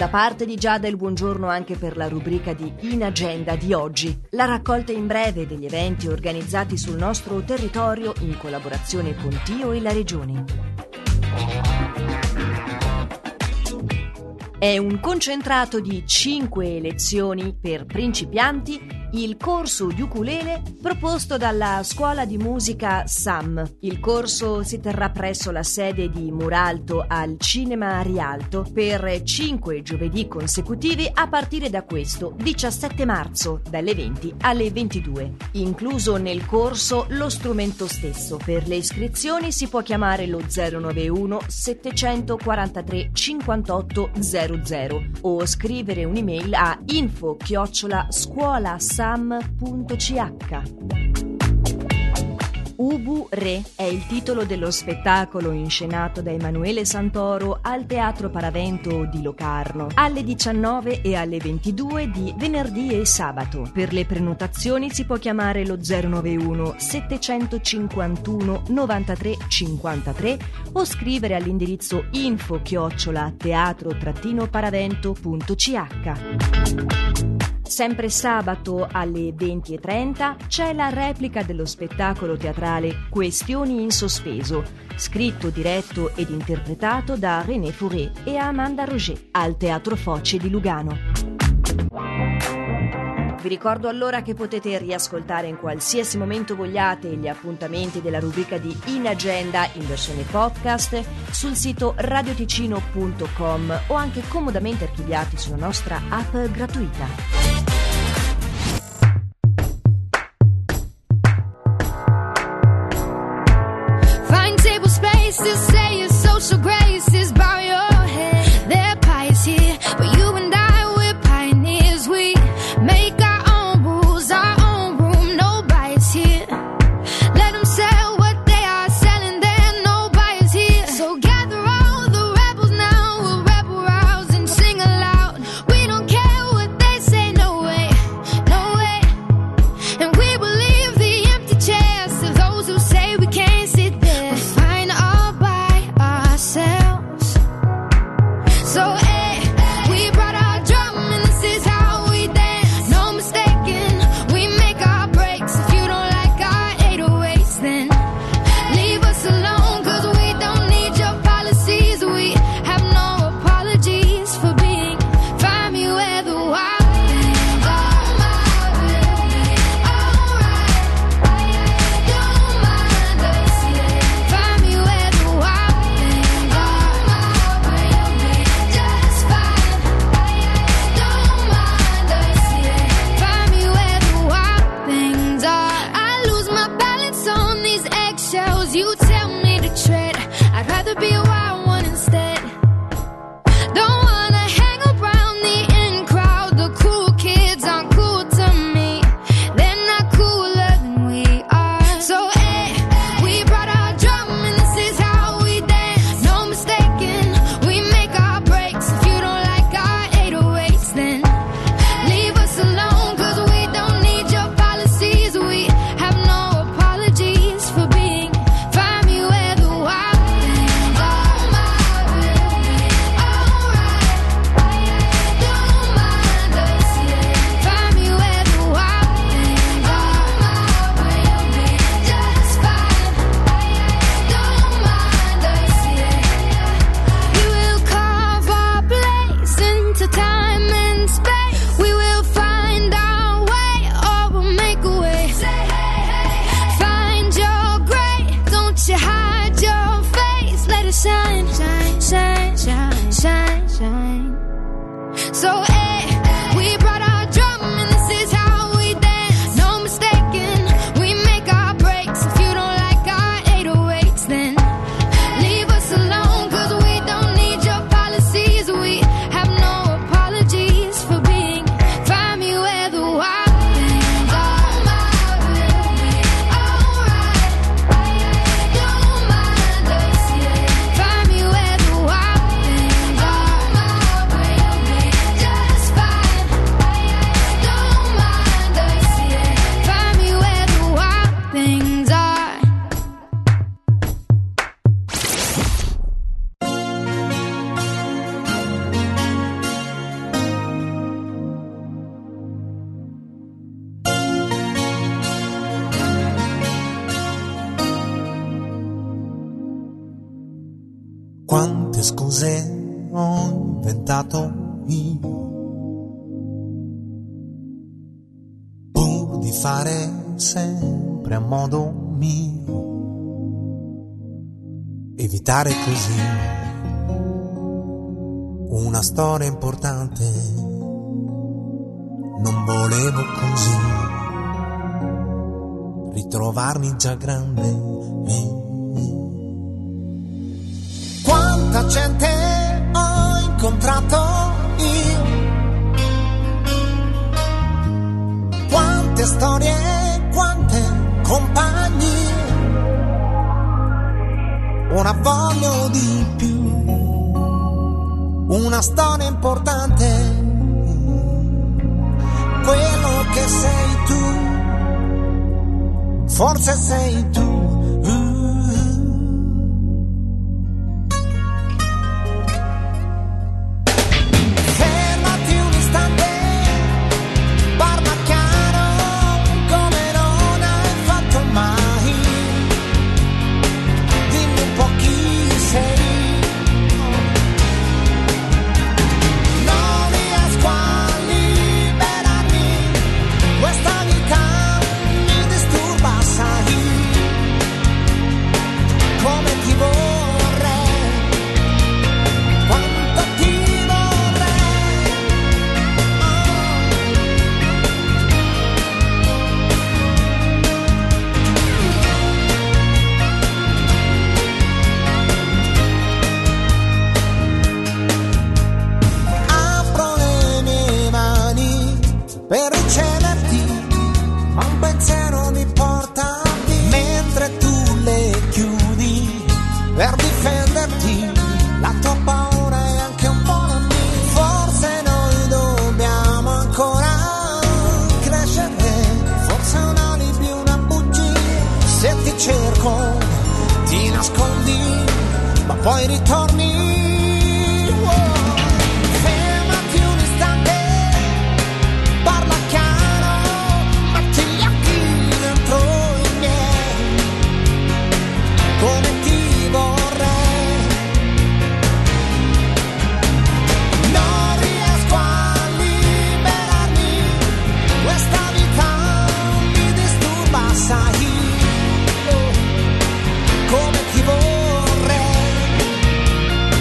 Da parte di Giada il buongiorno anche per la rubrica di In Agenda di oggi, la raccolta in breve degli eventi organizzati sul nostro territorio in collaborazione con Tio e la Regione. È un concentrato di 5 lezioni per principianti il corso di ukulele proposto dalla scuola di musica SAM. Il corso si terrà presso la sede di Muralto al Cinema Rialto per 5 giovedì consecutivi a partire da questo 17 marzo dalle 20 alle 22. Incluso nel corso lo strumento stesso. Per le iscrizioni si può chiamare lo 091 743 58 00 o scrivere un'email a info chiocciola scuola sam.ch. Ubu Re è il titolo dello spettacolo inscenato da Emanuele Santoro al Teatro Paravento di Locarno alle 19 e alle 22 di venerdì e sabato. Per le prenotazioni si può chiamare lo 091 751 93 53 o scrivere all'indirizzo info chiocciola teatro-paravento.ch. Sempre sabato alle 20.30 c'è la replica dello spettacolo teatrale Questioni in sospeso, scritto, diretto ed interpretato da René Fouré e Amanda Roger al Teatro Foce di Lugano. Vi ricordo allora che potete riascoltare in qualsiasi momento vogliate gli appuntamenti della rubrica di In Agenda in versione podcast sul sito radioticino.com o anche comodamente archiviati sulla nostra app gratuita. Quante scuse ho inventato io. Pur di fare sempre a modo mio. Evitare così una storia importante. Non volevo così ritrovarmi già grande quanta gente ho incontrato io. Quante storie quante compagnie. Ora voglio di più. Una storia importante. Quello che sei tu. Forse sei tu poi ritorni.